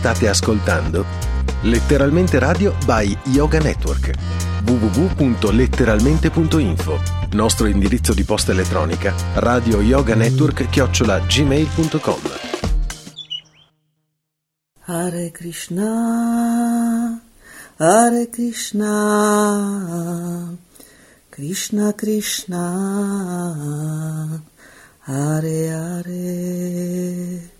State ascoltando. Letteralmente Radio by Yoga Network. www.letteralmente.info Nostro indirizzo di posta elettronica radio yoga network chiocciola gmail.com Hare Krishna Hare Krishna Krishna Krishna Hare Hare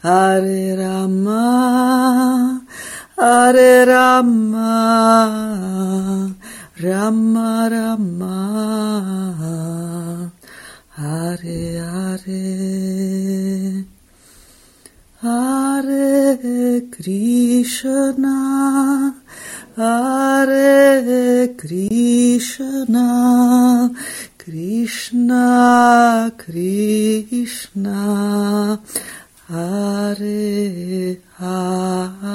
Hare Rama Hare Rama Rama Rama Hare Hare Hare Krishna Hare Krishna Krishna Krishna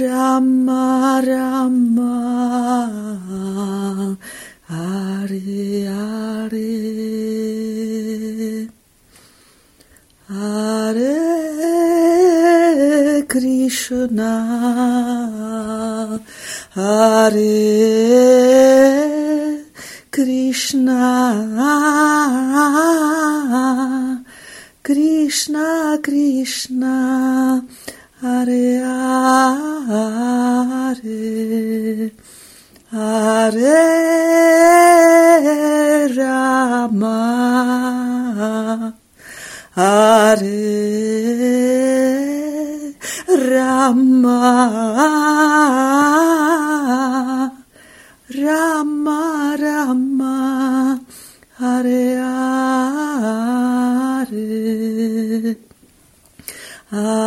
Rama Rama Hare Hare. Hare Krishna Hare Krishna Krishna Krishna Hare Hare Hare Rama. Hare Rama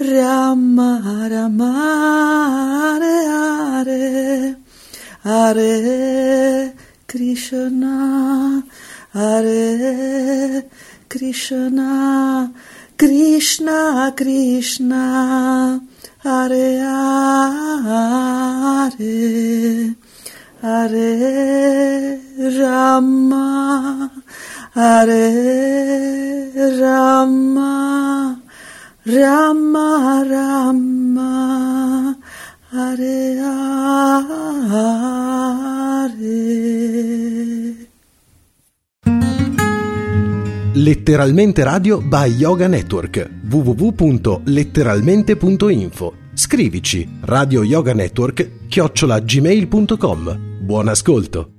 Rama Rama Hare Hare Hare Krishna, Hare Krishna, Krishna Krishna, Hare Hare, Hare Rama, Hare Rama, Rama Rama, Hare Hare. Letteralmente Radio by Yoga Network www.letteralmente.info Scrivici Radio Yoga Network chiocciolagmail.com Buon ascolto!